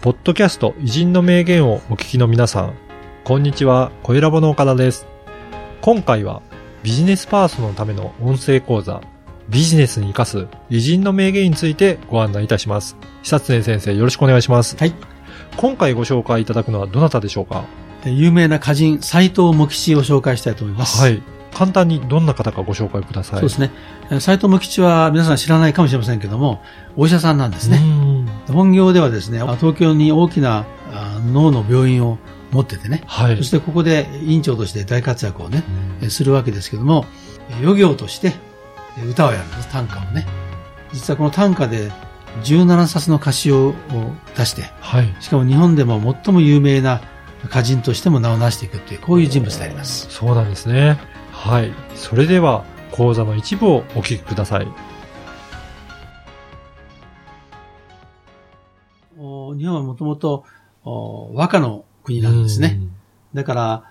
ポッドキャスト偉人の名言をお聞きの皆さん、こんにちは、小ラボの岡田です。今回はビジネスパーソンのための音声講座、ビジネスに活かす偉人の名言についてご案内いたします。久常先生、よろしくお願いします。はい。今回ご紹介いただくのはどなたでしょうか？有名な歌人、斎藤茂吉を紹介したいと思います。はい。簡単にどんな方かご紹介ください。そうですね。斎藤茂吉は皆さん知らないかもしれませんけども、お医者さんなんですね。本業ではですね、東京に大きな脳の病院を持っててね、はい。そしてここで院長として大活躍をね、するわけですけども、余業として歌をやるんです、短歌をね。実はこの短歌で17冊の歌詞を出して、はい。しかも日本でも最も有名な歌人としても名を成していくという、こういう人物であります。そうなんですね。はい。それでは、講座の一部をお聞きください。もともと和歌の国なんですね。だから、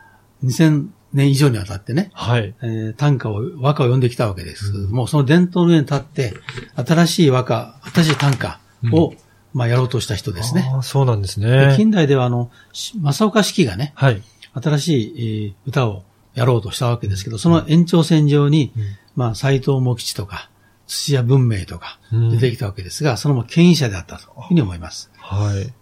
2000年以上にわたってね、はい。えー短歌を、和歌を読んできたわけですけども、その伝統の上に立って、新しい和歌、新しい短歌を、まあ、やろうとした人ですね。そうなんですでね。近代では、あの、し正岡子規がね、はい。新しい、えー歌をやろうとしたわけですけど、その延長線上に、まあ、斎藤茂吉とか、土屋文明とかうん出てきたわけですが、そのも権威者であったというふうに思います。はい。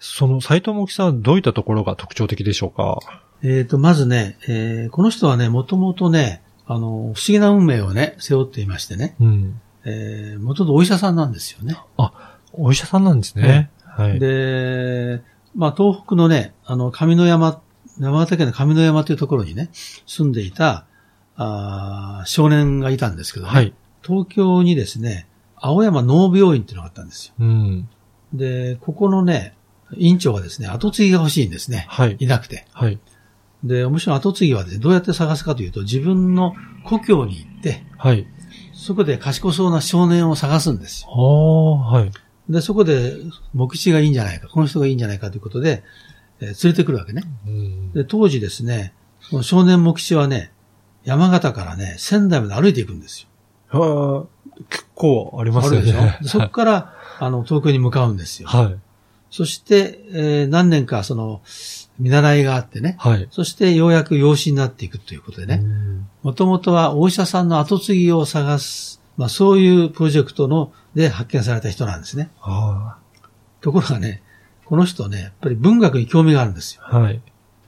その斎藤茂木さん、どういったところが特徴的でしょうか？えっ、と、まずね、えーこの人はね、もともとね、あの、不思議な運命をね、背負っていましてね、うん。えー、もともとお医者さんなんですよね。あ、お医者さんなんですね。はい。で、まあ、東北のね、あの、上野山、山形県の上野山というところにね、住んでいた、あー少年がいたんですけどね、はい。東京にですね、青山脳病院っていうのがあったんですよ。うん。で、ここのね、院長がですね、後継ぎが欲しいんですね。はい。いなくて。はい。で、もちろん後継ぎはですね、どうやって探すかというと、自分の故郷に行って、はい。そこで賢そうな少年を探すんですよ。ああ、はい。で、そこで、目視がいいんじゃないか、この人がいいんじゃないかということで、えー連れてくるわけね。うん。で、当時ですね、その少年目視はね、山形からね、仙台まで歩いていくんですよ。はあ、結構ありますよあるでしょ？そこから、あの、東京に向かうんですよ。はい。そして、えー何年かその、見習いがあってね、はい。そしてようやく養子になっていくということでね、うんもともとはお医者さんの後継ぎを探す、まあそういうプロジェクトの、で発見された人なんですね。あところがね、この人ね、やっぱり文学に興味があるんですよ。あ、はい。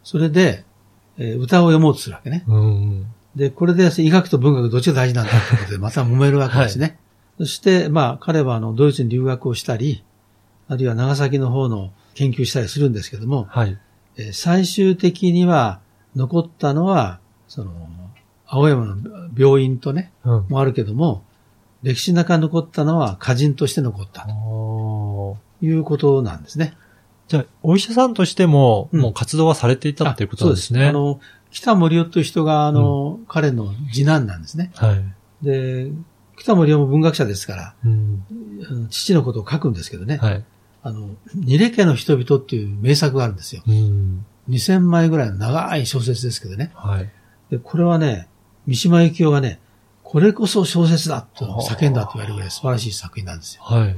それで、えー歌を読もうとするわけね。うん。で、これで医学と文学どっちが大事なんだということで、また揉めるわけですね。そして、まあ、彼はあの、ドイツに留学をしたり、あるいは長崎の方の研究したりするんですけども、はい。えー最終的には残ったのは、その、青山の病院とね、うん。もあるけども、歴史の中に残ったのは歌人として残った。ということなんですね。じゃあ、お医者さんとしても、うんもう活動はされていたっていうことなんですね。あそうです。あの、北森夫という人が、あの、彼の次男なんですね。はい。で、北森夫も文学者ですから、うん。父のことを書くんですけどね。はい。あの、ニレ家の人々っていう名作があるんですよ。うん。2000枚ぐらいの長い小説ですけどね。はい。で、これはね、三島由紀夫がね、これこそ小説だと叫んだと言われるぐらい素晴らしい作品なんですよ。はい。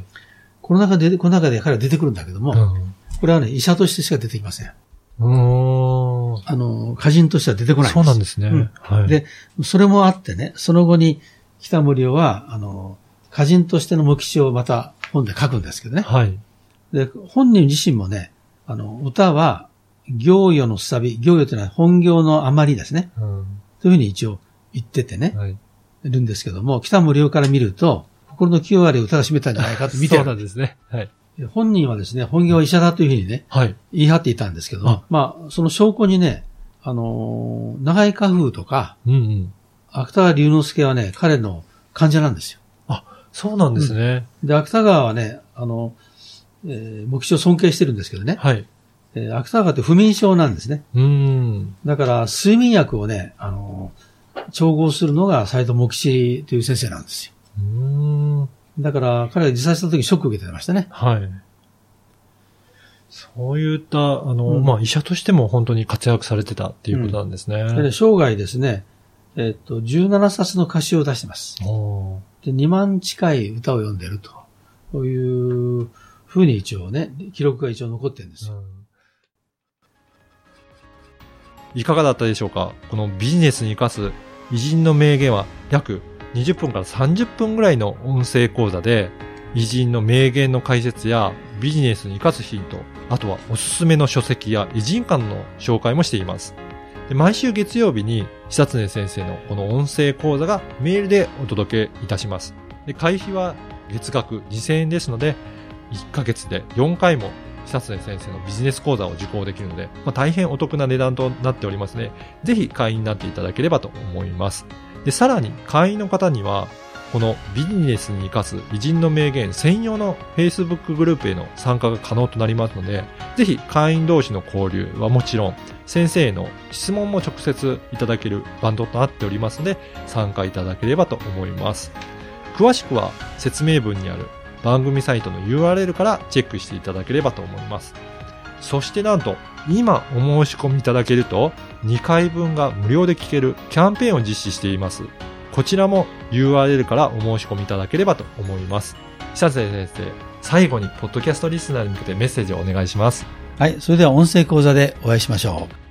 この中で、この中で彼は出てくるんだけども、うん。これはね、医者としてしか出てきません。うーん。あの、歌人としては出てこないんです。そうなんですね。うんはい。で、それもあってね、その後に北森夫は、あの、歌人としての目視をまた本で書くんですけどね。はい。で、本人自身もね、あの、歌は、行与のサビ、行与というのは本業の余りですね。うん。というふうに一応言っててね、はい。いるんですけども、北森夫から見ると、心の9割歌が占めたんじゃないかと見てそうなんる。ですね。はい。本人はですね、本業は医者だというふうにね、はい。言い張っていたんですけども、まあ、その証拠にね、あのー長井家風とか、うんうん。芥川龍之介はね、彼の患者なんですよ。あ、そうなんですね。で、芥川はね、あの、えー、目標を尊敬してるんですけどね、はい。えー芥川って不眠症なんですね。うーん。だから、睡眠薬をね、あの、調合するのが斎藤茂吉という先生なんですよ。うーん。だから、彼が自殺した時ショックを受けてましたね。はい。そういった、あの、うんまあ、医者としても本当に活躍されてたっていうことなんですね。で生涯ですね、えっと、17冊の歌詞を出してます。で、2万近い歌を読んでると。こういうふうに一応ね、記録が一応残ってるんですよ。いかがだったでしょうか？このビジネスに生かす偉人の名言は約20分から30分ぐらいの音声講座で偉人の名言の解説やビジネスに生かすヒント、あとはおすすめの書籍や偉人館の紹介もしています。で毎週月曜日に久常先生のこの音声講座がメールでお届けいたします。で会費は月額2000円ですので、1ヶ月で4回も久常先生のビジネス講座を受講できるので、まあ、大変お得な値段となっておりますので、ぜひ会員になっていただければと思います。で、さらに会員の方には、このビジネスに生かす偉人の名言専用の Facebook グループへの参加が可能となりますので、ぜひ会員同士の交流はもちろん、先生への質問も直接いただけるバンドとなっておりますので、参加いただければと思います。詳しくは説明文にある番組サイトの URL からチェックしていただければと思います。そしてなんと、今お申し込みいただけると、2回分が無料で聞けるキャンペーンを実施しています。こちらも URL からお申し込みいただければと思います。久瀬先生、最後にポッドキャストリスナーに向けてメッセージをお願いします。はい。それでは音声講座でお会いしましょう。